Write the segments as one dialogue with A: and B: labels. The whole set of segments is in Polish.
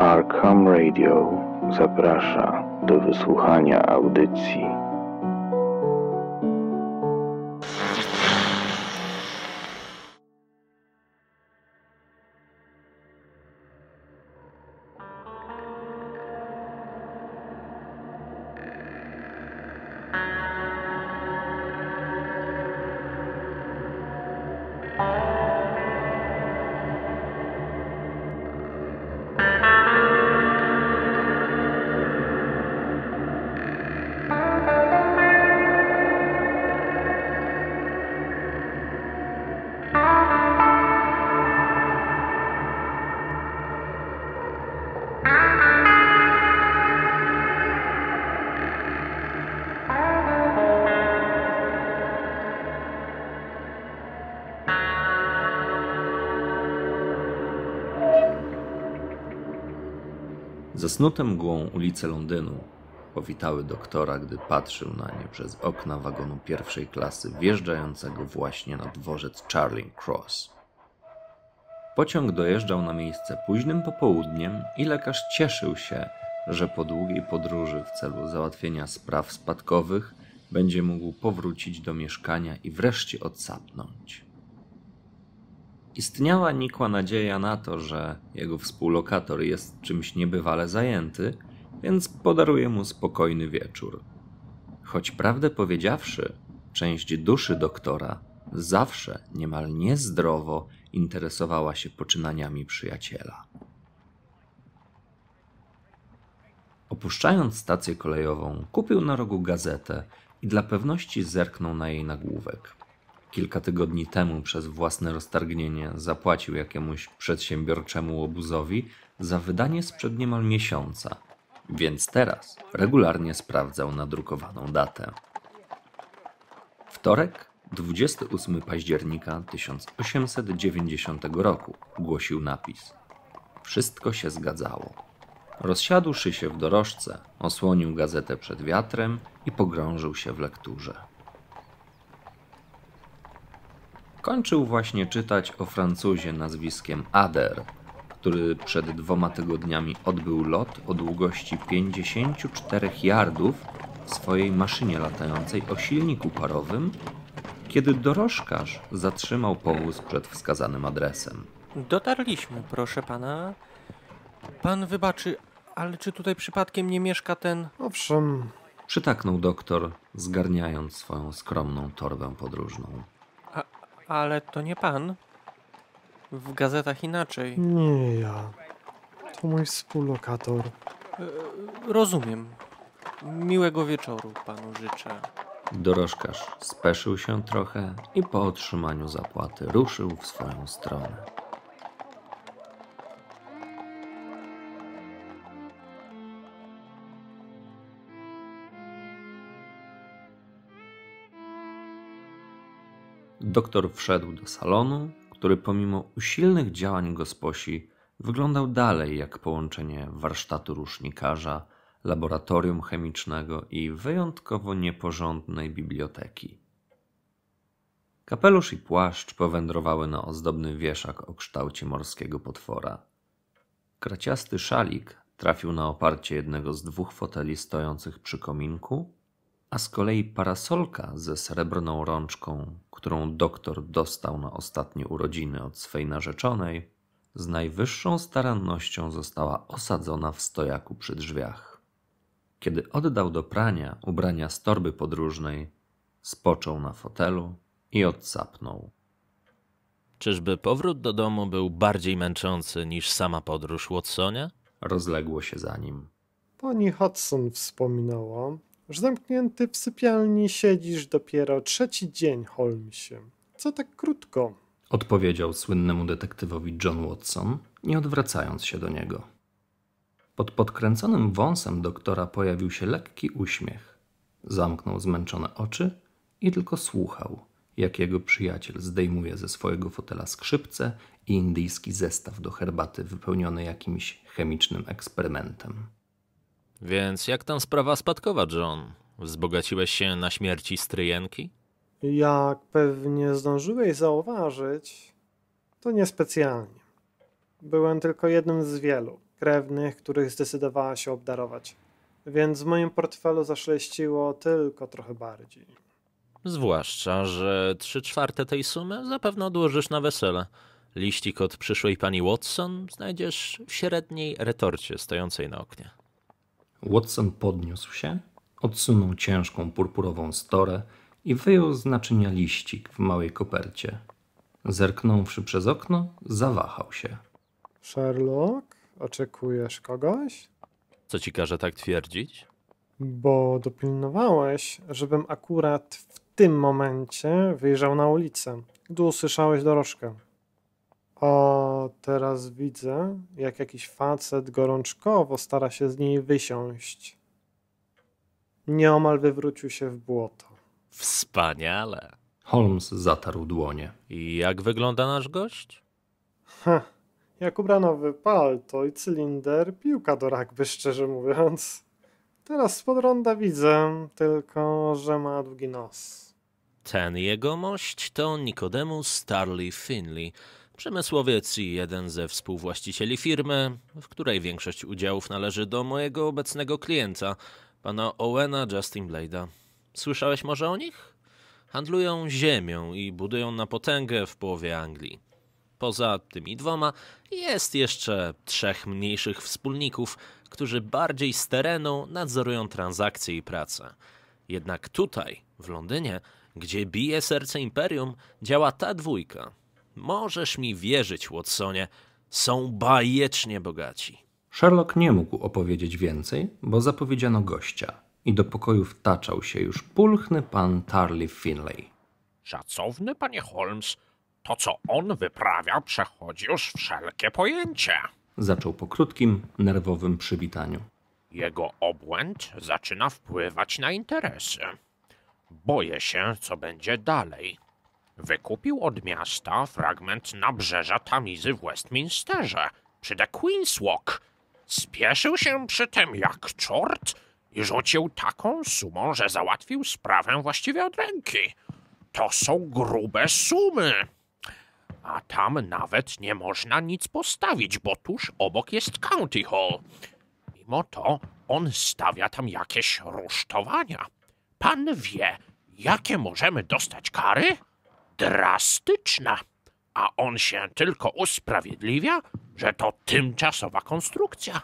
A: Arkham Radio zaprasza do wysłuchania audycji.
B: Zasnute mgłą ulice Londynu powitały doktora, gdy patrzył na nie przez okna wagonu pierwszej klasy wjeżdżającego właśnie na dworzec Charing Cross. Pociąg dojeżdżał na miejsce późnym popołudniem i lekarz cieszył się, że po długiej podróży w celu załatwienia spraw spadkowych będzie mógł powrócić do mieszkania i wreszcie odsapnąć. Istniała nikła nadzieja na to, że jego współlokator jest czymś niebywale zajęty, więc podaruje mu spokojny wieczór. Choć prawdę powiedziawszy, część duszy doktora zawsze niemal niezdrowo interesowała się poczynaniami przyjaciela. Opuszczając stację kolejową, kupił na rogu gazetę i dla pewności zerknął na jej nagłówek. Kilka tygodni temu przez własne roztargnienie zapłacił jakiemuś przedsiębiorczemu łobuzowi za wydanie sprzed niemal miesiąca, więc teraz regularnie sprawdzał nadrukowaną datę. Wtorek, 28 października 1890 roku, głosił napis. Wszystko się zgadzało. Rozsiadłszy się w dorożce, osłonił gazetę przed wiatrem i pogrążył się w lekturze. Kończył właśnie czytać o Francuzie nazwiskiem Ader, który przed dwoma tygodniami odbył lot o długości 54 yardów w swojej maszynie latającej o silniku parowym, kiedy dorożkarz zatrzymał powóz przed wskazanym adresem.
C: Dotarliśmy, proszę pana. Pan wybaczy, ale czy tutaj przypadkiem nie mieszka ten.
D: Owszem,
B: Przytaknął doktor, zgarniając swoją skromną torbę podróżną.
C: Ale to nie pan? W gazetach inaczej.
D: nie ja. To mój współlokator.
C: Rozumiem. Miłego wieczoru panu życzę.
B: Dorożkarz speszył się trochę i po otrzymaniu zapłaty ruszył w swoją stronę. Doktor wszedł do salonu, który pomimo usilnych działań gosposi wyglądał dalej jak połączenie warsztatu rusznikarza, laboratorium chemicznego i wyjątkowo nieporządnej biblioteki. Kapelusz i płaszcz powędrowały na ozdobny wieszak o kształcie morskiego potwora. Kraciasty szalik trafił na oparcie jednego z dwóch foteli stojących przy kominku, a z kolei parasolka ze srebrną rączką, którą doktor dostał na ostatnie urodziny od swej narzeczonej, z najwyższą starannością została osadzona w stojaku przy drzwiach. Kiedy oddał do prania ubrania z torby podróżnej, spoczął na fotelu i odsapnął.
E: Czyżby powrót do domu był bardziej męczący niż sama podróż Watsonia?
B: Rozległo się za nim.
D: Pani Hudson wspominała, że zamknięty w sypialni siedzisz dopiero trzeci dzień, Holmesie. Co tak krótko?
B: Odpowiedział słynnemu detektywowi John Watson, nie odwracając się do niego. Pod podkręconym wąsem doktora pojawił się lekki uśmiech. Zamknął zmęczone oczy i tylko słuchał, jak jego przyjaciel zdejmuje ze swojego fotela skrzypce i indyjski zestaw do herbaty wypełniony jakimś chemicznym eksperymentem.
E: Więc jak tam sprawa spadkowa, John? Wzbogaciłeś się na śmierci stryjenki?
D: Jak pewnie zdążyłeś zauważyć, to niespecjalnie. Byłem tylko jednym z wielu. krewnych, których zdecydowała się obdarować. Więc w moim portfelu zaszeleściło tylko trochę bardziej.
E: Zwłaszcza, że trzy czwarte tej sumy zapewne odłożysz na wesele. Liścik od przyszłej pani Watson znajdziesz w średniej retorcie stojącej na oknie.
B: Watson podniósł się, odsunął ciężką purpurową storę i wyjął z naczynia liścik w małej kopercie. Zerknąwszy przez okno, zawahał się.
D: Sherlock, oczekujesz kogoś?
E: Co ci każe tak twierdzić?
D: Bo dopilnowałeś, żebym akurat w tym momencie wyjrzał na ulicę, gdy usłyszałeś dorożkę. O, teraz widzę, jak jakiś facet gorączkowo stara się z niej wysiąść. Nieomal wywrócił się w błoto.
E: Wspaniale.
B: Holmes zatarł dłonie.
E: I jak wygląda nasz gość?
D: Ha, jak ubrano w palto i cylinder, piłka do rugby, szczerze mówiąc. Teraz spod ronda widzę tylko, że ma długi nos.
E: Ten jegomość to Nikodemus Starley Finley, przemysłowiec i jeden ze współwłaścicieli firmy, w której większość udziałów należy do mojego obecnego klienta, pana Owena Justin Blade'a. Słyszałeś może o nich? Handlują ziemią i budują na potęgę w połowie Anglii. Poza tymi dwoma jest jeszcze trzech mniejszych wspólników, którzy bardziej z terenu nadzorują transakcje i pracę. Jednak tutaj, w Londynie, gdzie bije serce imperium, działa ta dwójka. Możesz mi wierzyć, Watsonie, są bajecznie bogaci.
B: Sherlock nie mógł opowiedzieć więcej, bo zapowiedziano gościa i do pokoju wtaczał się już pulchny pan Tarley Finlay.
F: Szacowny panie Holmes, to co on wyprawia przechodzi już wszelkie pojęcie.
B: Zaczął po krótkim, nerwowym przywitaniu.
F: Jego obłęd zaczyna wpływać na interesy. Boję się, co będzie dalej. Wykupił od miasta fragment nabrzeża Tamizy w Westminsterze, przy The Queen's Walk. Spieszył się przy tym jak czort i rzucił taką sumą, że załatwił sprawę właściwie od ręki. To są grube sumy. A tam nawet nie można nic postawić, bo tuż obok jest County Hall. Mimo to on stawia tam jakieś rusztowania. Pan wie, jakie możemy dostać kary? Drastyczne. A on się tylko usprawiedliwia, że to tymczasowa konstrukcja.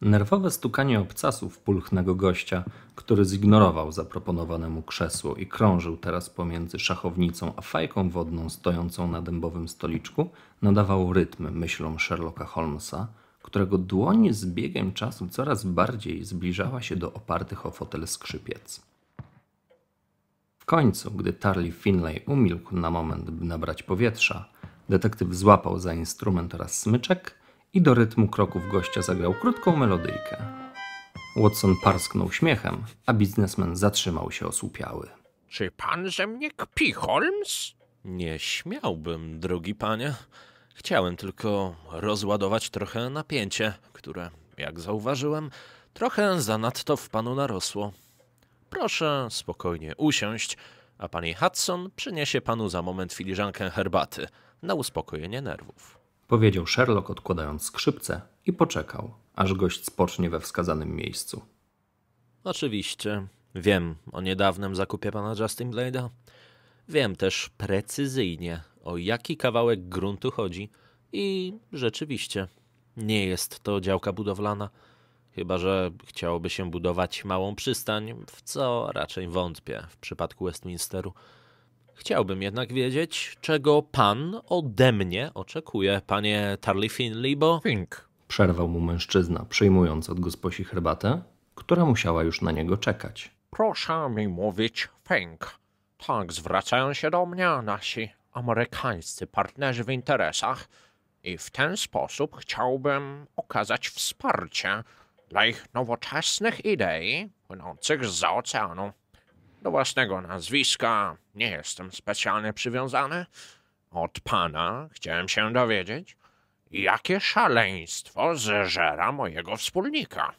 B: Nerwowe stukanie obcasów pulchnego gościa, który zignorował zaproponowane mu krzesło i krążył teraz pomiędzy szachownicą a fajką wodną stojącą na dębowym stoliczku, nadawało rytm myślom Sherlocka Holmesa, którego dłoń z biegiem czasu coraz bardziej zbliżała się do opartych o fotel skrzypiec. W końcu, gdy Tarley Finlay umilkł na moment, by nabrać powietrza, detektyw złapał za instrument oraz smyczek i do rytmu kroków gościa zagrał krótką melodyjkę. Watson parsknął śmiechem, a biznesmen zatrzymał się osłupiały.
F: Czy pan ze mnie kpi, Holmes?
E: Nie śmiałbym, drogi panie. Chciałem tylko rozładować trochę napięcie, które, jak zauważyłem, trochę zanadto w panu narosło. Proszę spokojnie usiąść, a pani Hudson przyniesie panu za moment filiżankę herbaty na uspokojenie nerwów.
B: Powiedział Sherlock, odkładając skrzypce i poczekał, aż gość spocznie we wskazanym miejscu.
E: Oczywiście, wiem o niedawnym zakupie pana Justin Blade'a. Wiem też precyzyjnie, o jaki kawałek gruntu chodzi i rzeczywiście nie jest to działka budowlana, chyba że chciałoby się budować małą przystań, w co raczej wątpię w przypadku Westminsteru. Chciałbym jednak wiedzieć, czego pan ode mnie oczekuje, panie Tarley Finley, bo...
F: Fink.
B: Przerwał mu mężczyzna, przyjmując od gosposi herbatę, która musiała już na niego czekać.
F: Proszę mi mówić Fink. Tak zwracają się do mnie nasi amerykańscy partnerzy w interesach i w ten sposób chciałbym okazać wsparcie dla ich nowoczesnych idei płynących z oceanu. Do własnego nazwiska nie jestem specjalnie przywiązany. Od pana chciałem się dowiedzieć, jakie szaleństwo zeżera mojego wspólnika.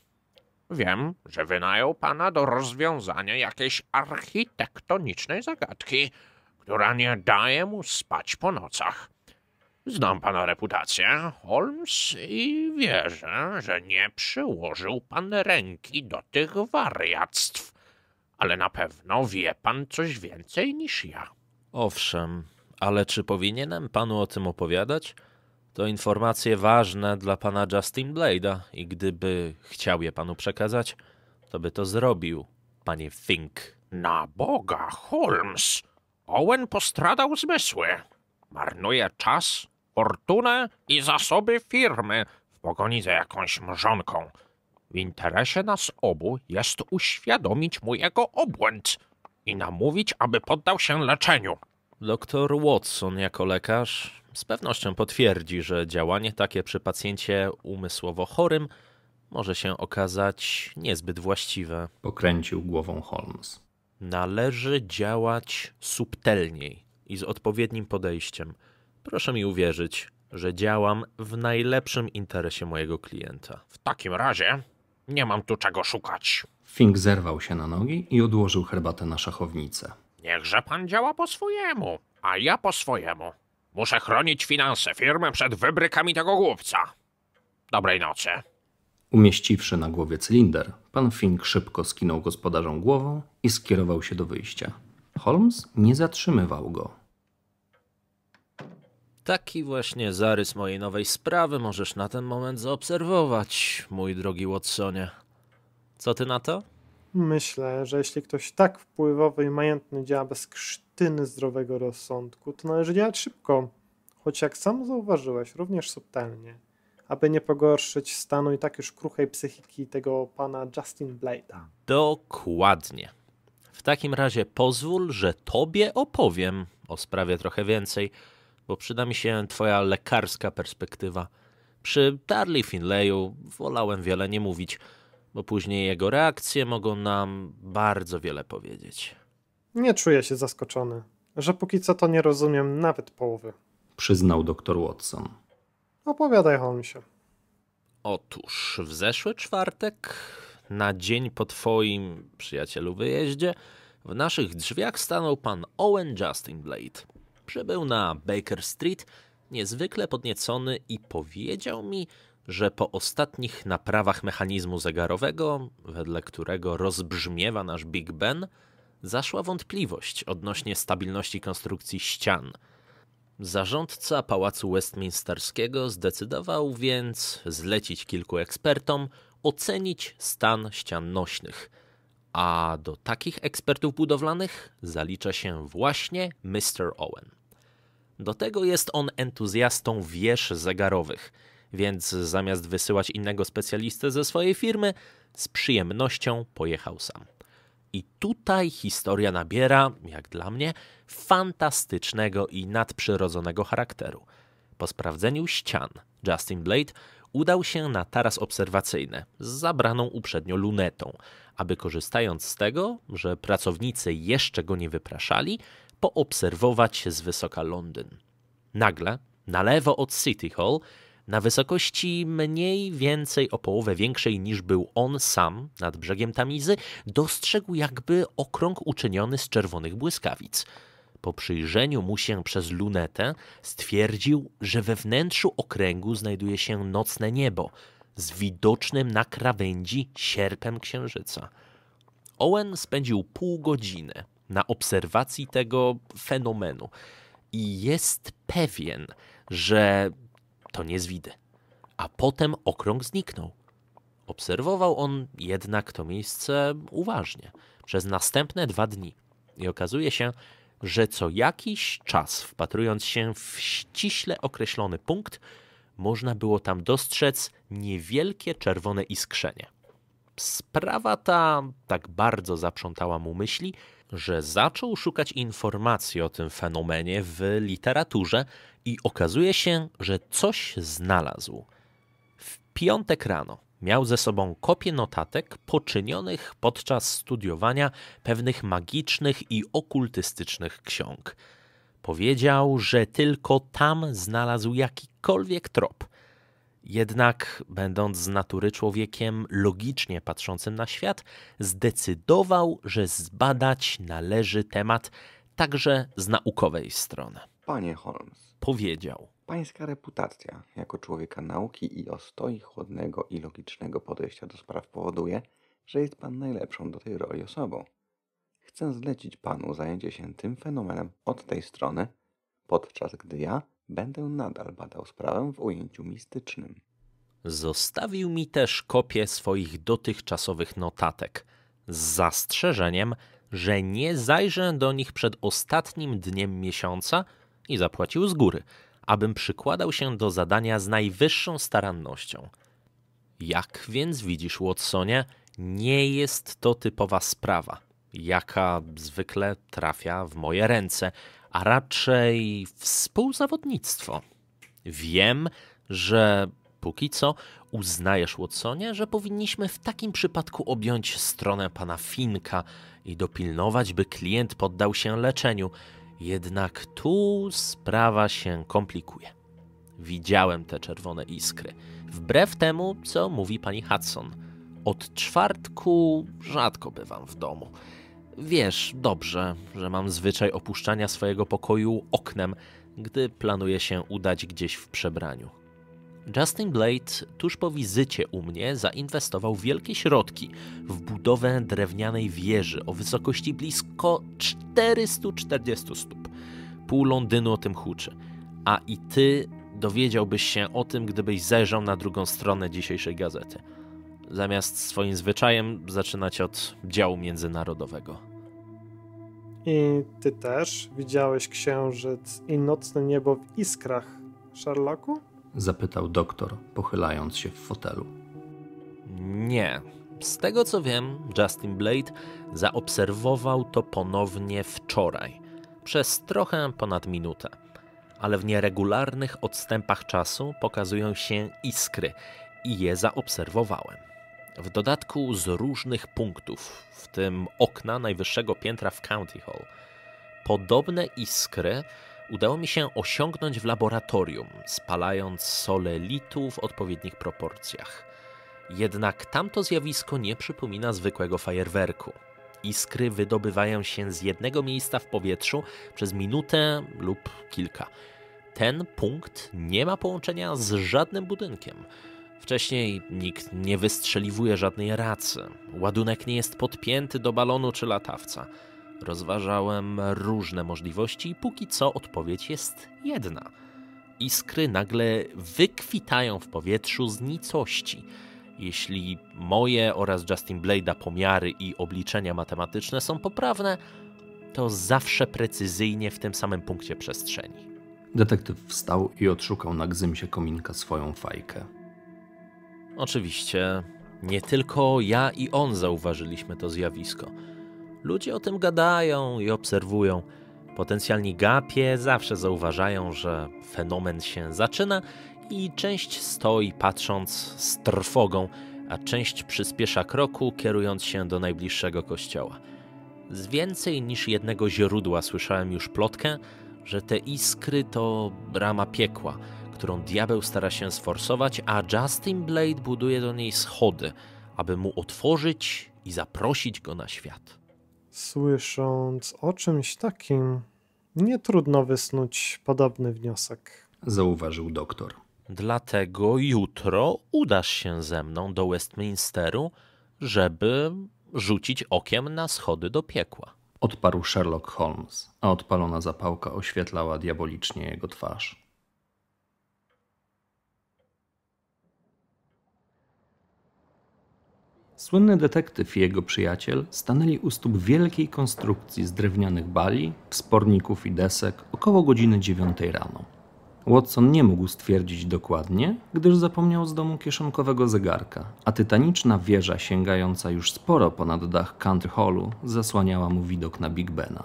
F: Wiem, że wynajął pana do rozwiązania jakiejś architektonicznej zagadki, która nie daje mu spać po nocach. Znam pana reputację, Holmes, i wierzę, że nie przyłożył pan ręki do tych wariactw. Ale na pewno wie pan coś więcej niż ja.
E: Owszem, ale czy powinienem panu o tym opowiadać? To informacje ważne dla pana Justin Blade'a i gdyby chciał je panu przekazać, to by to zrobił, panie Fink.
F: Na Boga, Holmes! Owen postradał zmysły. Marnuje czas, fortunę i zasoby firmy w pogoni za jakąś mrzonką. W interesie nas obu jest uświadomić mu jego obłęd i namówić, aby poddał się leczeniu.
E: Doktor Watson jako lekarz z pewnością potwierdzi, że działanie takie przy pacjencie umysłowo chorym może się okazać niezbyt właściwe.
B: Pokręcił głową Holmes.
E: Należy działać subtelniej i z odpowiednim podejściem. Proszę mi uwierzyć, że działam w najlepszym interesie mojego klienta.
F: W takim razie nie mam tu czego szukać.
B: Fink zerwał się na nogi i odłożył herbatę na szachownicę.
F: Niechże pan działa po swojemu, a ja po swojemu. Muszę chronić finanse firmy przed wybrykami tego głupca. Dobrej nocy.
B: Umieściwszy na głowie cylinder, pan Fink szybko skinął gospodarzom głową i skierował się do wyjścia. Holmes nie zatrzymywał go.
E: Taki właśnie zarys mojej nowej sprawy możesz na ten moment zaobserwować, mój drogi Watsonie. Co ty na to?
D: Myślę, że jeśli ktoś tak wpływowy i majętny działa bez krztyny zdrowego rozsądku, to należy działać szybko, choć jak sam zauważyłeś, również subtelnie, aby nie pogorszyć stanu i tak już kruchej psychiki tego pana Justin Blade'a.
E: Dokładnie. W takim razie pozwól, że tobie opowiem o sprawie trochę więcej, bo przyda mi się twoja lekarska perspektywa. Przy Darley Finlayu wolałem wiele nie mówić, bo później jego reakcje mogą nam bardzo wiele powiedzieć.
D: Nie czuję się zaskoczony, że póki co to nie rozumiem nawet połowy.
B: Przyznał dr Watson.
D: Opowiadaj, Holmesie.
E: Otóż w zeszły czwartek, na dzień po twoim przyjacielu wyjeździe, w naszych drzwiach stanął pan Owen Justin Blade. Przybył na Baker Street, niezwykle podniecony i powiedział mi, że po ostatnich naprawach mechanizmu zegarowego, wedle którego rozbrzmiewa nasz Big Ben, zaszła wątpliwość odnośnie stabilności konstrukcji ścian. Zarządca Pałacu Westminsterskiego zdecydował więc zlecić kilku ekspertom ocenić stan ścian nośnych. A do takich ekspertów budowlanych zalicza się właśnie Mr. Owen. Do tego jest on entuzjastą wież zegarowych, więc zamiast wysyłać innego specjalistę ze swojej firmy, z przyjemnością pojechał sam. I tutaj historia nabiera, jak dla mnie, fantastycznego i nadprzyrodzonego charakteru. Po sprawdzeniu ścian, Justin Blade udał się na taras obserwacyjny z zabraną uprzednio lunetą, aby korzystając z tego, że pracownicy jeszcze go nie wypraszali, poobserwować z wysoka Londyn. Nagle, na lewo od City Hall, na wysokości mniej więcej o połowę większej niż był on sam nad brzegiem Tamizy, dostrzegł jakby okrąg uczyniony z czerwonych błyskawic. Po przyjrzeniu mu się przez lunetę stwierdził, że we wnętrzu okręgu znajduje się nocne niebo z widocznym na krawędzi sierpem księżyca. Owen spędził pół godziny na obserwacji tego fenomenu i jest pewien, że to nie zwidy. A potem okrąg zniknął. Obserwował on jednak to miejsce uważnie przez następne dwa dni i okazuje się, że co jakiś czas, wpatrując się w ściśle określony punkt, można było tam dostrzec niewielkie czerwone iskrzenie. Sprawa ta tak bardzo zaprzątała mu myśli, że zaczął szukać informacji o tym fenomenie w literaturze i okazuje się, że coś znalazł. W piątek rano miał ze sobą kopię notatek poczynionych podczas studiowania pewnych magicznych i okultystycznych ksiąg. Powiedział, że tylko tam znalazł jakikolwiek trop. Jednak, będąc z natury człowiekiem logicznie patrzącym na świat, zdecydował, że zbadać należy temat także z naukowej strony.
A: Panie Holmes,
E: Powiedział:
G: Pańska reputacja jako człowieka nauki i ostoi chłodnego i logicznego podejścia do spraw powoduje, że jest Pan najlepszą do tej roli osobą. Chcę zlecić Panu zajęcie się tym fenomenem od tej strony, podczas gdy ja będę nadal badał sprawę w ujęciu mistycznym.
E: Zostawił mi też kopię swoich dotychczasowych notatek z zastrzeżeniem, że nie zajrzę do nich przed ostatnim dniem miesiąca i zapłacił z góry, abym przykładał się do zadania z najwyższą starannością. Jak więc widzisz, Watsonie, nie jest to typowa sprawa, jaka zwykle trafia w moje ręce, a raczej współzawodnictwo. Wiem, że póki co uznajesz, Watsonie, że powinniśmy w takim przypadku objąć stronę pana Finka i dopilnować, by klient poddał się leczeniu. Jednak tu sprawa się komplikuje. Widziałem te czerwone iskry. Wbrew temu, co mówi pani Hudson. Od czwartku rzadko bywam w domu. Wiesz dobrze, że mam zwyczaj opuszczania swojego pokoju oknem, gdy planuję się udać gdzieś w przebraniu. Justin Blade tuż po wizycie u mnie zainwestował wielkie środki w budowę drewnianej wieży o wysokości blisko 440 stóp. Pół Londynu o tym huczy. A i ty dowiedziałbyś się o tym, gdybyś zajrzał na drugą stronę dzisiejszej gazety. Zamiast swoim zwyczajem zaczynać od działu międzynarodowego.
D: I ty też widziałeś księżyc i nocne niebo w iskrach, Sherlocku?
B: Zapytał doktor, pochylając się w fotelu.
E: Nie. Z tego co wiem, Justin Blade zaobserwował to ponownie wczoraj, przez trochę ponad minutę. Ale w nieregularnych odstępach czasu pokazują się iskry i je zaobserwowałem. W dodatku z różnych punktów, w tym okna najwyższego piętra w County Hall. Podobne iskry udało mi się osiągnąć w laboratorium, spalając sole litu w odpowiednich proporcjach. Jednak tamto zjawisko nie przypomina zwykłego fajerwerku. Iskry wydobywają się z jednego miejsca w powietrzu przez minutę lub kilka. Ten punkt nie ma połączenia z żadnym budynkiem. Wcześniej nikt nie wystrzeliwuje żadnej racy. Ładunek nie jest podpięty do balonu czy latawca. Rozważałem różne możliwości i póki co odpowiedź jest jedna. Iskry nagle wykwitają w powietrzu z nicości. Jeśli moje oraz Justin Blade'a pomiary i obliczenia matematyczne są poprawne, to zawsze precyzyjnie w tym samym punkcie przestrzeni.
B: Detektyw wstał i odszukał na gzymsie kominka swoją fajkę.
E: Oczywiście, nie tylko ja i on zauważyliśmy to zjawisko. Ludzie o tym gadają i obserwują. Potencjalni gapie zawsze zauważają, że fenomen się zaczyna i część stoi patrząc z trwogą, a część przyspiesza kroku, kierując się do najbliższego kościoła. Z więcej niż jednego źródła słyszałem już plotkę, że te iskry to brama piekła, którą diabeł stara się sforsować, a Justin Blade buduje do niej schody, aby mu otworzyć i zaprosić go na świat.
D: Słysząc o czymś takim, nie trudno wysnuć podobny wniosek.
B: Zauważył doktor.
E: Dlatego jutro udasz się ze mną do Westminsteru, żeby rzucić okiem na schody do piekła.
B: Odparł Sherlock Holmes, a odpalona zapałka oświetlała diabolicznie jego twarz. Słynny detektyw i jego przyjaciel stanęli u stóp wielkiej konstrukcji z drewnianych bali, wsporników i desek około godziny dziewiątej rano. Watson nie mógł stwierdzić dokładnie, gdyż zapomniał z domu kieszonkowego zegarka, a tytaniczna wieża sięgająca już sporo ponad dach Country Hallu zasłaniała mu widok na Big Bena.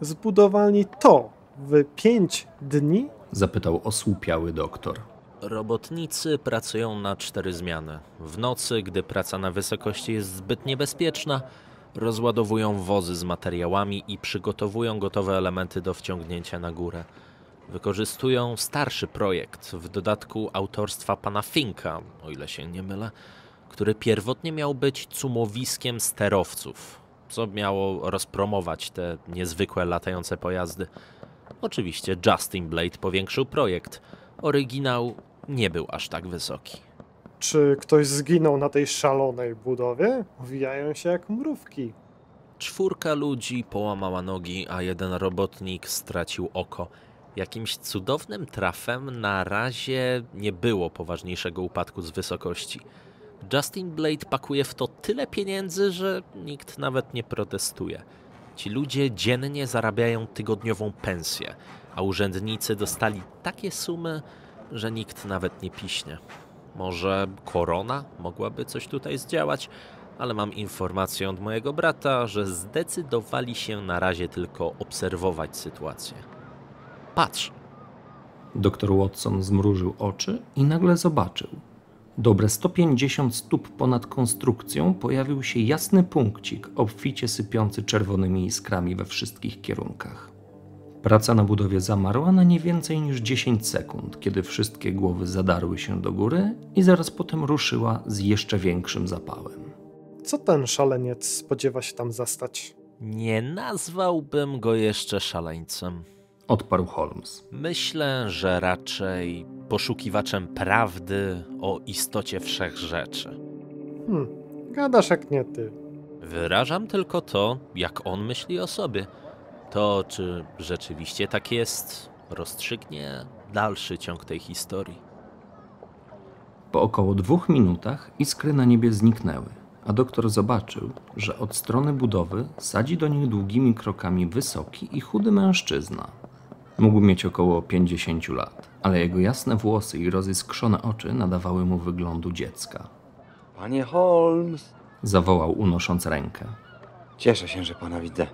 D: Zbudowali to w pięć dni?
B: Zapytał osłupiały doktor.
E: Robotnicy pracują na cztery zmiany. W nocy, gdy praca na wysokości jest zbyt niebezpieczna, rozładowują wozy z materiałami i przygotowują gotowe elementy do wciągnięcia na górę. Wykorzystują starszy projekt, w dodatku autorstwa pana Finka, o ile się nie mylę, który pierwotnie miał być cumowiskiem sterowców, co miało rozpromować te niezwykłe latające pojazdy. Oczywiście Justin Blade powiększył projekt. Oryginał nie był aż tak wysoki.
D: Czy ktoś zginął na tej szalonej budowie? Owijają się jak mrówki.
E: Czwórka ludzi połamała nogi, a jeden robotnik stracił oko. Jakimś cudownym trafem na razie nie było poważniejszego upadku z wysokości. Justin Blade pakuje w to tyle pieniędzy, że nikt nawet nie protestuje. Ci ludzie dziennie zarabiają tygodniową pensję, a urzędnicy dostali takie sumy, że nikt nawet nie piśnie. Może korona mogłaby coś tutaj zdziałać, ale mam informację od mojego brata, że zdecydowali się na razie tylko obserwować sytuację. Patrz,
B: Doktor Watson zmrużył oczy i nagle zobaczył. Dobre 150 stóp ponad konstrukcją pojawił się jasny punkcik, obficie sypiący czerwonymi iskrami we wszystkich kierunkach. Praca na budowie zamarła na nie więcej niż 10 sekund, kiedy wszystkie głowy zadarły się do góry i zaraz potem ruszyła z jeszcze większym zapałem.
D: Co ten szaleniec spodziewa się tam zastać?
E: nie nazwałbym go jeszcze szaleńcem.
B: Odparł Holmes.
E: Myślę, że raczej poszukiwaczem prawdy o istocie wszechrzeczy.
D: Hmm, gadasz jak nie ty.
E: Wyrażam tylko to, jak on myśli o sobie. To, czy rzeczywiście tak jest, rozstrzygnie dalszy ciąg tej historii.
B: Po około dwóch minutach iskry na niebie zniknęły, a doktor zobaczył, że od strony budowy sadzi do nich długimi krokami wysoki i chudy mężczyzna. Mógł mieć około 50 lat, ale jego jasne włosy i roziskrzone oczy nadawały mu wyglądu dziecka.
G: Panie Holmes,
B: Zawołał unosząc rękę.
G: cieszę się, że pana widzę.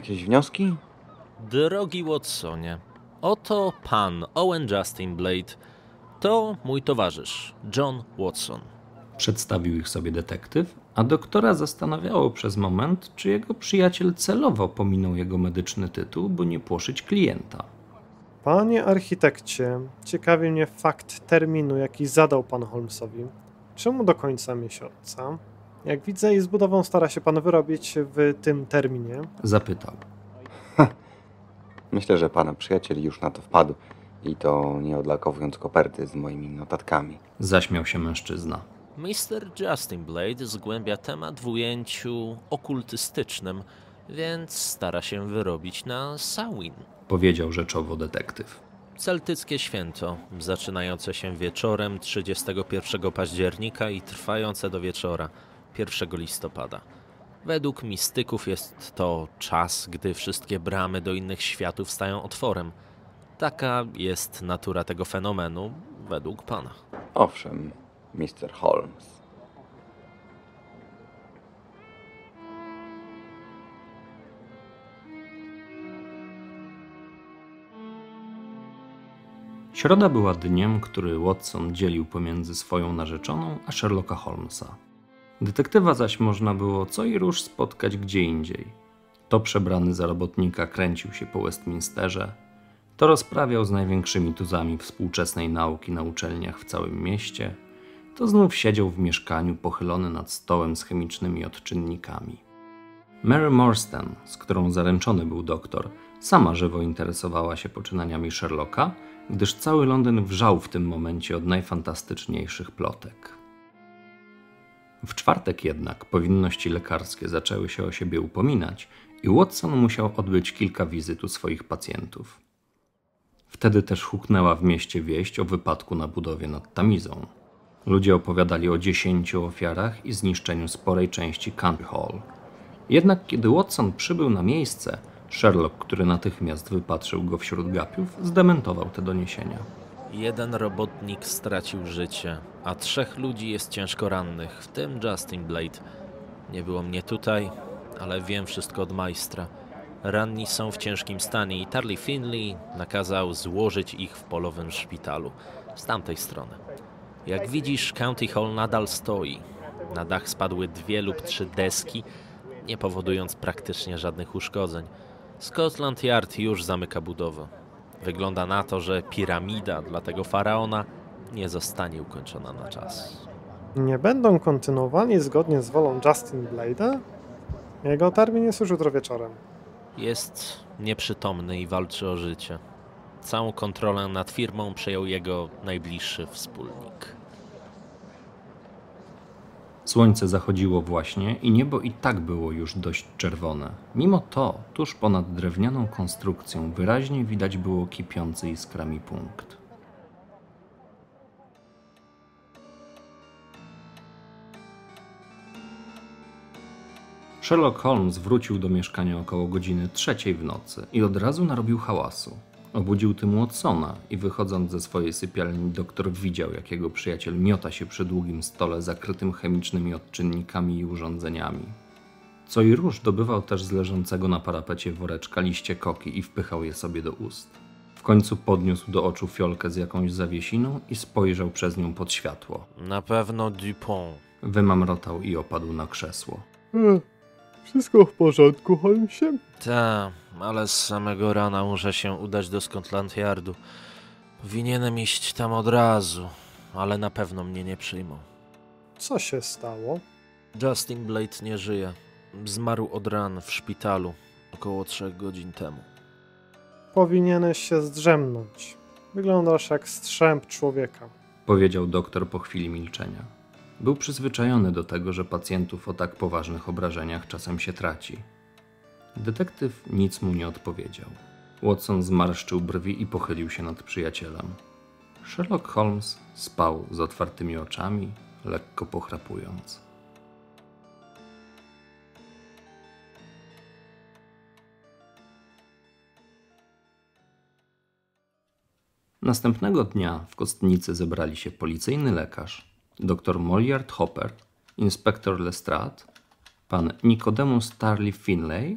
G: Jakieś wnioski?
E: Drogi Watsonie, oto pan Owen Justin Blade. To mój towarzysz, John Watson.
B: Przedstawił ich sobie detektyw, a doktora zastanawiało przez moment, czy jego przyjaciel celowo pominął jego medyczny tytuł, by nie płoszyć klienta.
D: Panie architekcie, ciekawi mnie fakt terminu, jaki zadał pan Holmesowi. Czemu do końca miesiąca? Jak widzę, i z budową stara się pan wyrobić w tym terminie.
B: Zapytał.
G: Myślę, że pana przyjaciel już na to wpadł. I to nie odlakowując koperty z moimi notatkami.
B: Zaśmiał się mężczyzna.
E: Mr. Justin Blade zgłębia temat w ujęciu okultystycznym, więc stara się wyrobić na Samhain.
B: Powiedział rzeczowo detektyw.
E: Celtyckie święto, zaczynające się wieczorem 31 października i trwające do wieczora 1 listopada. Według mistyków jest to czas, gdy wszystkie bramy do innych światów stają otworem. Taka jest natura tego fenomenu, według pana.
G: Owszem, Mr. Holmes.
B: Środa była dniem, który Watson dzielił pomiędzy swoją narzeczoną a Sherlocka Holmesa. Detektywa zaś można było co i róż spotkać gdzie indziej. To przebrany za robotnika kręcił się po Westminsterze, to rozprawiał z największymi tuzami współczesnej nauki na uczelniach w całym mieście, to znów siedział w mieszkaniu pochylony nad stołem z chemicznymi odczynnikami. Mary Morstan, z którą zaręczony był doktor, sama żywo interesowała się poczynaniami Sherlocka, gdyż cały Londyn wrzał w tym momencie od najfantastyczniejszych plotek. W czwartek jednak powinności lekarskie zaczęły się o siebie upominać i Watson musiał odbyć kilka wizyt u swoich pacjentów. Wtedy też huknęła w mieście wieść o wypadku na budowie nad Tamizą. Ludzie opowiadali o dziesięciu ofiarach i zniszczeniu sporej części Country Hall. Jednak kiedy Watson przybył na miejsce, Sherlock, który natychmiast wypatrzył go wśród gapiów, zdementował te doniesienia.
E: Jeden robotnik stracił życie, a trzech ludzi jest ciężko rannych, w tym Justin Blade. Nie było mnie tutaj, ale wiem wszystko od majstra. Ranni są w ciężkim stanie i Tarly Finley nakazał złożyć ich w polowym szpitalu z tamtej strony. Jak widzisz, County Hall nadal stoi. Na dach spadły dwie lub trzy deski, nie powodując praktycznie żadnych uszkodzeń. Scotland Yard już zamyka budowę. Wygląda na to, że piramida dla tego faraona nie zostanie ukończona na czas.
D: Nie będą kontynuowali zgodnie z wolą Justin Blade'a? Jego termin jest już jutro wieczorem.
E: Jest nieprzytomny i walczy o życie. Całą kontrolę nad firmą przejął jego najbliższy wspólnik.
B: Słońce zachodziło właśnie i niebo i tak było już dość czerwone. Mimo to, tuż ponad drewnianą konstrukcją wyraźnie widać było kipiący iskrami punkt. Sherlock Holmes wrócił do mieszkania około godziny trzeciej w nocy i od razu narobił hałasu. Obudził tym Watsona i wychodząc ze swojej sypialni doktor widział, jak jego przyjaciel miota się przy długim stole zakrytym chemicznymi odczynnikami i urządzeniami. Co i róż dobywał też z leżącego na parapecie woreczka liście koki i wpychał je sobie do ust. W końcu podniósł do oczu fiolkę z jakąś zawiesiną i spojrzał przez nią pod światło.
E: Na pewno Dupont.
B: Wymamrotał i opadł na krzesło.
D: E, Wszystko w porządku, Holmesie?
E: Ta, ale z samego rana muszę się udać do Scotland Yardu. Powinienem iść tam od razu, ale na pewno mnie nie przyjmą.
D: Co się stało?
E: Justin Blade nie żyje. Zmarł od ran w szpitalu około trzech godzin temu.
D: Powinieneś się zdrzemnąć. Wyglądasz jak strzęp człowieka.
B: powiedział doktor po chwili milczenia. Był przyzwyczajony do tego, że pacjentów o tak poważnych obrażeniach czasem się traci. Detektyw nic mu nie odpowiedział. Watson zmarszczył brwi i pochylił się nad przyjacielem. Sherlock Holmes spał z otwartymi oczami, lekko pochrapując. Następnego dnia w kostnicy zebrali się policyjny lekarz, dr Moliard Hopper, inspektor Lestrade, pan Nicodemus Starley Finlay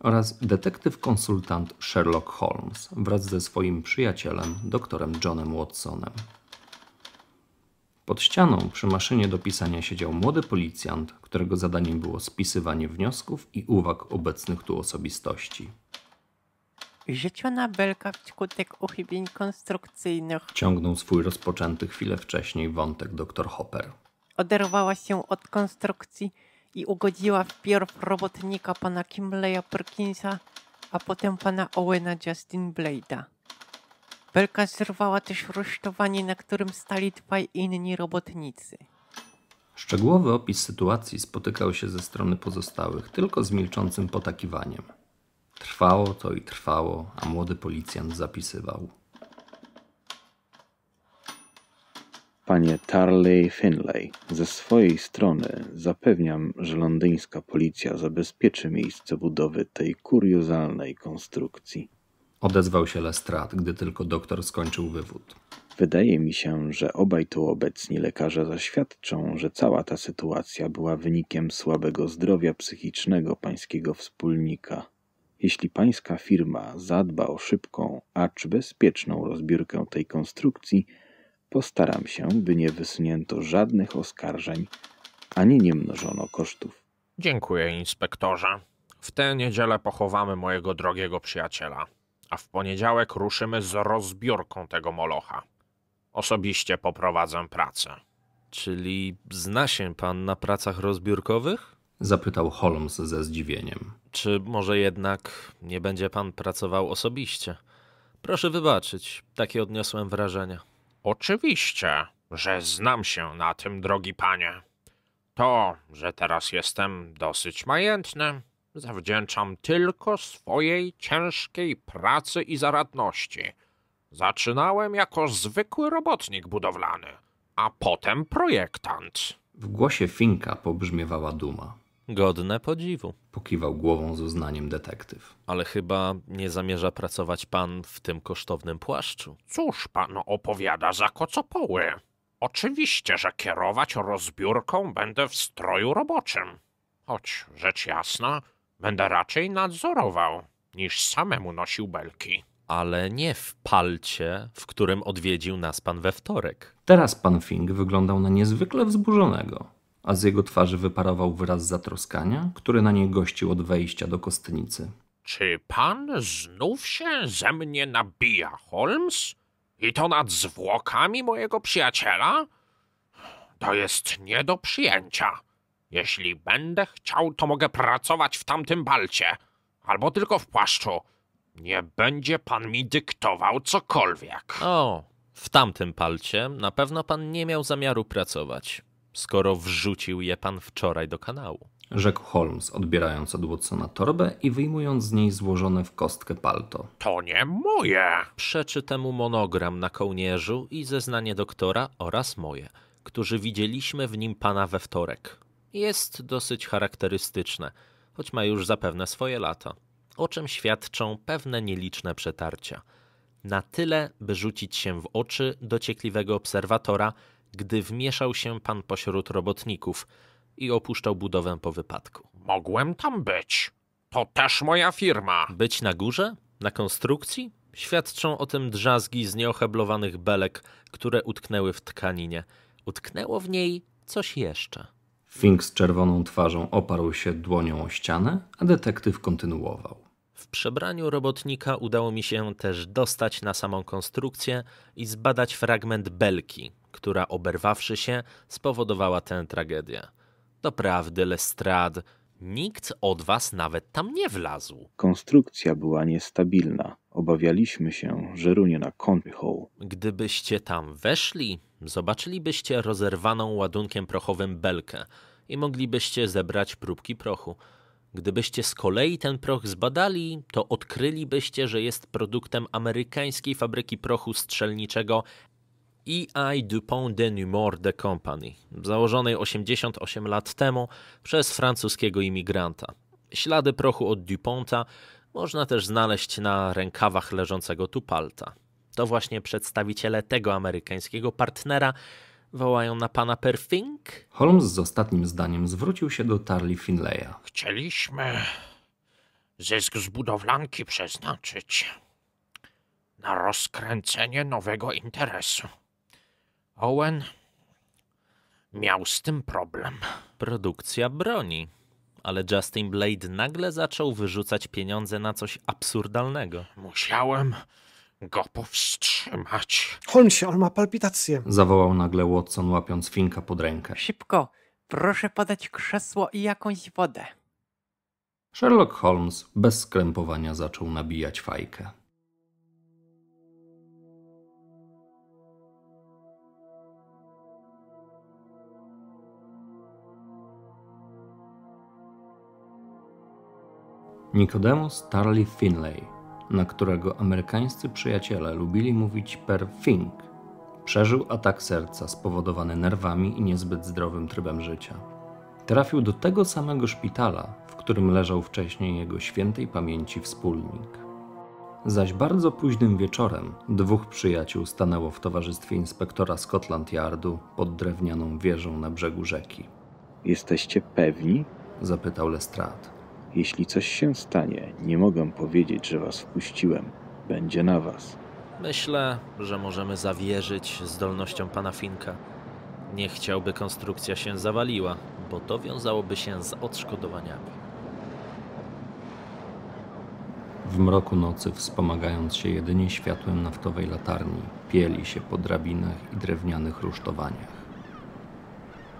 B: oraz detektyw konsultant Sherlock Holmes wraz ze swoim przyjacielem, doktorem Johnem Watsonem. Pod ścianą przy maszynie do pisania siedział młody policjant, którego zadaniem było spisywanie wniosków i uwag obecnych tu osobistości.
H: Rzuciona belka wskutek uchybień konstrukcyjnych
B: Ciągnął swój rozpoczęty chwilę wcześniej wątek dr Hopper.
H: oderwała się od konstrukcji i ugodziła wpierw robotnika pana Kimbleya Perkinsa, a potem pana Owena Justin Blade'a. Belka zerwała też rusztowanie, na którym stali dwaj inni robotnicy.
B: Szczegółowy opis sytuacji spotykał się ze strony pozostałych tylko z milczącym potakiwaniem. Trwało to i trwało, a młody policjant zapisywał.
A: Panie Tarley Finlay, ze swojej strony zapewniam, że londyńska policja zabezpieczy miejsce budowy tej kuriozalnej konstrukcji.
B: Odezwał się Lestrade, gdy tylko doktor skończył wywód.
A: Wydaje mi się, że obaj tu obecni lekarze zaświadczą, że cała ta sytuacja była wynikiem słabego zdrowia psychicznego pańskiego wspólnika. Jeśli pańska firma zadba o szybką, acz bezpieczną rozbiórkę tej konstrukcji, postaram się, by nie wysunięto żadnych oskarżeń, ani nie mnożono kosztów.
F: Dziękuję, inspektorze. W tę niedzielę pochowamy mojego drogiego przyjaciela, a w poniedziałek ruszymy z rozbiórką tego molocha. Osobiście poprowadzę pracę.
E: Czyli zna się pan na pracach rozbiórkowych?
B: Zapytał Holmes ze zdziwieniem.
E: Czy może jednak nie będzie pan pracował osobiście? Proszę wybaczyć, takie odniosłem wrażenie.
F: Oczywiście, że znam się na tym, drogi panie. To, że teraz jestem dosyć majętny, zawdzięczam tylko swojej ciężkiej pracy i zaradności. Zaczynałem jako zwykły robotnik budowlany, a potem projektant.
B: W głosie Finka pobrzmiewała duma.
E: Godne podziwu.
B: Pokiwał głową z uznaniem detektyw.
E: Ale chyba nie zamierza pracować pan w tym kosztownym płaszczu.
F: Cóż pan opowiada za kocopoły? Oczywiście, że kierować rozbiórką będę w stroju roboczym. Choć rzecz jasna, będę raczej nadzorował, niż samemu nosił belki.
E: Ale nie w palcie, w którym odwiedził nas pan we wtorek.
B: Teraz pan Fink wyglądał na niezwykle wzburzonego, a z jego twarzy wyparował wyraz zatroskania, który na niej gościł od wejścia do kostnicy.
F: Czy pan znów się ze mnie nabija, Holmes? I to nad zwłokami mojego przyjaciela? To jest nie do przyjęcia. Jeśli będę chciał, to mogę pracować w tamtym balcie. albo tylko w płaszczu. Nie będzie pan mi dyktował cokolwiek.
E: O, w tamtym palcie na pewno pan nie miał zamiaru pracować, skoro wrzucił je pan wczoraj do kanału.
B: Rzekł Holmes, odbierając od Watsona torbę i wyjmując z niej złożone w kostkę palto.
F: To nie moje.
E: Przeczy temu monogram na kołnierzu i zeznanie doktora oraz moje, którzy widzieliśmy w nim pana we wtorek. Jest dosyć charakterystyczne, choć ma już zapewne swoje lata, o czym świadczą pewne nieliczne przetarcia. Na tyle, by rzucić się w oczy dociekliwego obserwatora, gdy wmieszał się pan pośród robotników i opuszczał budowę po wypadku.
F: Mogłem tam być. To też moja firma.
E: Być na górze? Na konstrukcji? Świadczą o tym drzazgi z nieoheblowanych belek, które utknęły w tkaninie. Utknęło w niej coś jeszcze.
B: Fink z czerwoną twarzą oparł się dłonią o ścianę, a detektyw kontynuował.
E: Przebraniu robotnika udało mi się też dostać na samą konstrukcję i zbadać fragment belki, która oberwawszy się spowodowała tę tragedię. Doprawdy, Lestrade, nikt od was nawet tam nie wlazł.
A: Konstrukcja była niestabilna. Obawialiśmy się, że runie na Country Hall.
E: Gdybyście tam weszli, zobaczylibyście rozerwaną ładunkiem prochowym belkę i moglibyście zebrać próbki prochu. Gdybyście z kolei ten proch zbadali, to odkrylibyście, że jest produktem amerykańskiej fabryki prochu strzelniczego E.I. Dupont de Nemours de Company, założonej 88 lat temu przez francuskiego imigranta. Ślady prochu od Duponta można też znaleźć na rękawach leżącego tu palta. To właśnie przedstawiciele tego amerykańskiego partnera wołają na pana Perfink?
B: Holmes z ostatnim zdaniem zwrócił się do Tarly Finleya.
F: Chcieliśmy zysk z budowlanki przeznaczyć na rozkręcenie nowego interesu. Owen miał z tym problem.
E: Produkcja broni. Ale Justin Blade nagle zaczął wyrzucać pieniądze na coś absurdalnego.
F: Musiałem go powstrzymać.
D: Holmesie, on ma palpitacje.
B: Zawołał nagle Watson, łapiąc Finka pod rękę.
H: Szybko, proszę podać krzesło i jakąś wodę.
B: Sherlock Holmes bez skrępowania zaczął nabijać fajkę. Nicodemus Tarly Finlay, na którego amerykańscy przyjaciele lubili mówić per Fink, przeżył atak serca spowodowany nerwami i niezbyt zdrowym trybem życia. Trafił do tego samego szpitala, w którym leżał wcześniej jego świętej pamięci wspólnik. Zaś bardzo późnym wieczorem dwóch przyjaciół stanęło w towarzystwie inspektora Scotland Yardu pod drewnianą wieżą na brzegu rzeki.
A: Jesteście pewni?
B: Zapytał Lestrade.
A: Jeśli coś się stanie, nie mogę powiedzieć, że was wpuściłem. Będzie na was.
E: Myślę, że możemy zawierzyć zdolnościom pana Finka. Nie chciałby konstrukcja się zawaliła, bo to wiązałoby się z odszkodowaniami.
B: W mroku nocy, wspomagając się jedynie światłem naftowej latarni, pieli się po drabinach i drewnianych rusztowaniach.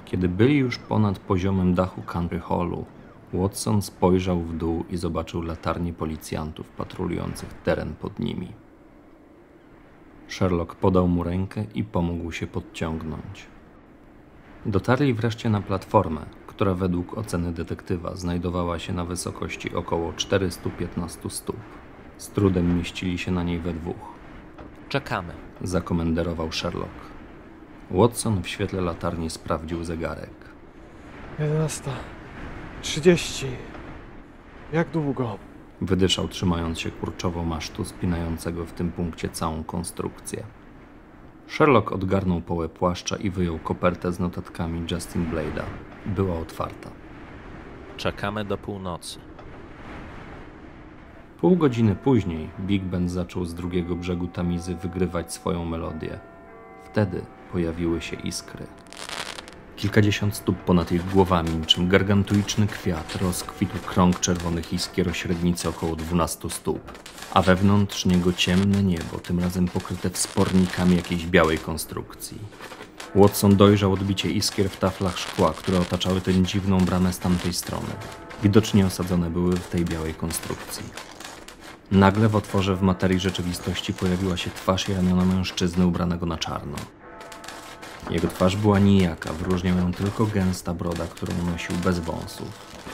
B: Kiedy byli już ponad poziomem dachu country hallu, Watson spojrzał w dół i zobaczył latarnie policjantów patrolujących teren pod nimi. Sherlock podał mu rękę i pomógł się podciągnąć. Dotarli wreszcie na platformę, która według oceny detektywa znajdowała się na wysokości około 415 stóp. Z trudem mieścili się na niej we dwóch,
E: Czekamy.
B: zakomenderował Sherlock. Watson w świetle latarni sprawdził zegarek.
D: 11. 30. Jak długo?
B: Wydyszał, trzymając się kurczowo masztu spinającego w tym punkcie całą konstrukcję. Sherlock odgarnął połę płaszcza i wyjął kopertę z notatkami Justin Blade'a. Była otwarta.
E: Czekamy do północy.
B: Pół godziny później Big Ben zaczął z drugiego brzegu Tamizy wygrywać swoją melodię. Wtedy pojawiły się iskry. Kilkadziesiąt stóp ponad ich głowami, niczym gargantuiczny kwiat, rozkwitł krąg czerwonych iskier o średnicy około 12 stóp, a wewnątrz niego ciemne niebo, tym razem pokryte wspornikami jakiejś białej konstrukcji. Watson dojrzał odbicie iskier w taflach szkła, które otaczały tę dziwną bramę z tamtej strony. Widocznie osadzone były w tej białej konstrukcji. Nagle w otworze w materii rzeczywistości pojawiła się twarz i ramiona mężczyzny ubranego na czarno. Jego twarz była nijaka, wyróżniał ją tylko gęsta broda, którą nosił bez wąsów.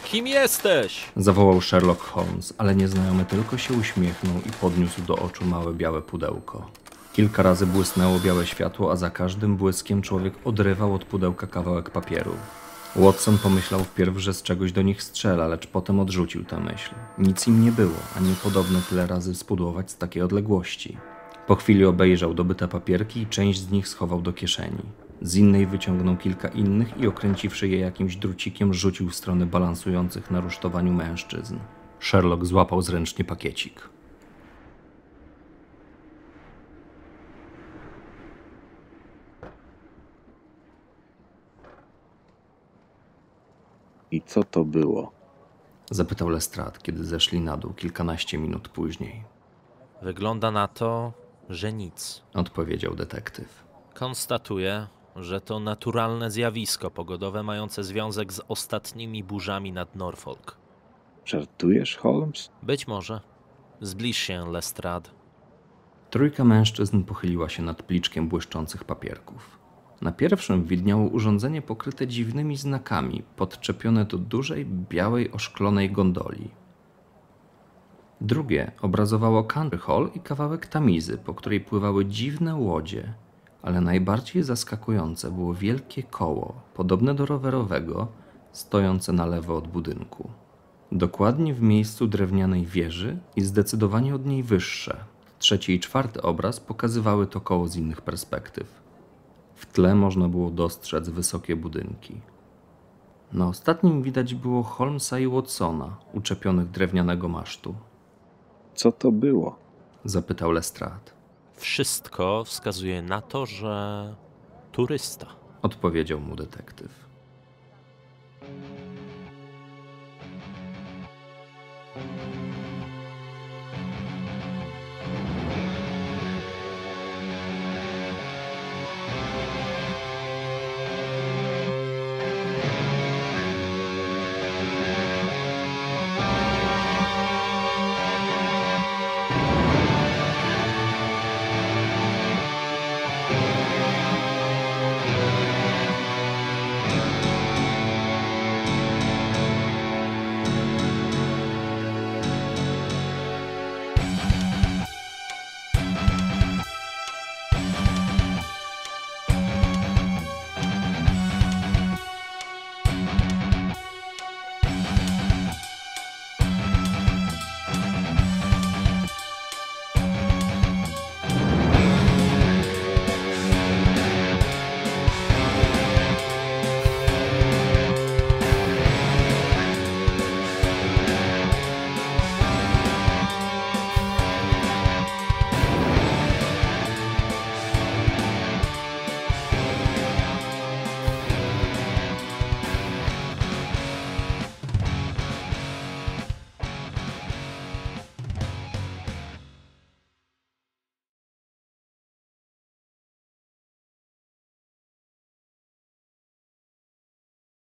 E: Kim jesteś?
B: Zawołał Sherlock Holmes, ale nieznajomy tylko się uśmiechnął i podniósł do oczu małe białe pudełko. Kilka razy błysnęło białe światło, a za każdym błyskiem człowiek odrywał od pudełka kawałek papieru. Watson pomyślał wpierw, że z czegoś do nich strzela, lecz potem odrzucił tę myśl. Nic im nie było, ani podobne tyle razy spudłować z takiej odległości. Po chwili obejrzał dobyte papierki i część z nich schował do kieszeni. Z innej wyciągnął kilka innych i okręciwszy je jakimś drucikiem, rzucił w stronę balansujących na rusztowaniu mężczyzn. Sherlock złapał zręcznie pakiecik.
A: I co to było?
B: Zapytał Lestrade, kiedy zeszli na dół kilkanaście minut później.
E: Wygląda na to, że nic.
B: Odpowiedział detektyw.
E: Konstatuję, że to naturalne zjawisko pogodowe mające związek z ostatnimi burzami nad Norfolk.
A: Żartujesz, Holmes?
E: Być może. Zbliż się, Lestrade.
B: Trójka mężczyzn pochyliła się nad pliczkiem błyszczących papierków. Na pierwszym widniało urządzenie pokryte dziwnymi znakami, podczepione do dużej, białej, oszklonej gondoli. Drugie obrazowało country hall i kawałek tamizy, po której pływały dziwne łodzie, ale najbardziej zaskakujące było wielkie koło, podobne do rowerowego, stojące na lewo od budynku. Dokładnie w miejscu drewnianej wieży i zdecydowanie od niej wyższe. Trzeci i czwarty obraz pokazywały to koło z innych perspektyw. W tle można było dostrzec wysokie budynki. Na ostatnim widać było Holmesa i Watsona, uczepionych drewnianego masztu.
A: Co to było?
B: Zapytał Lestrade.
E: Wszystko wskazuje na to, że turysta.
B: Odpowiedział mu detektyw.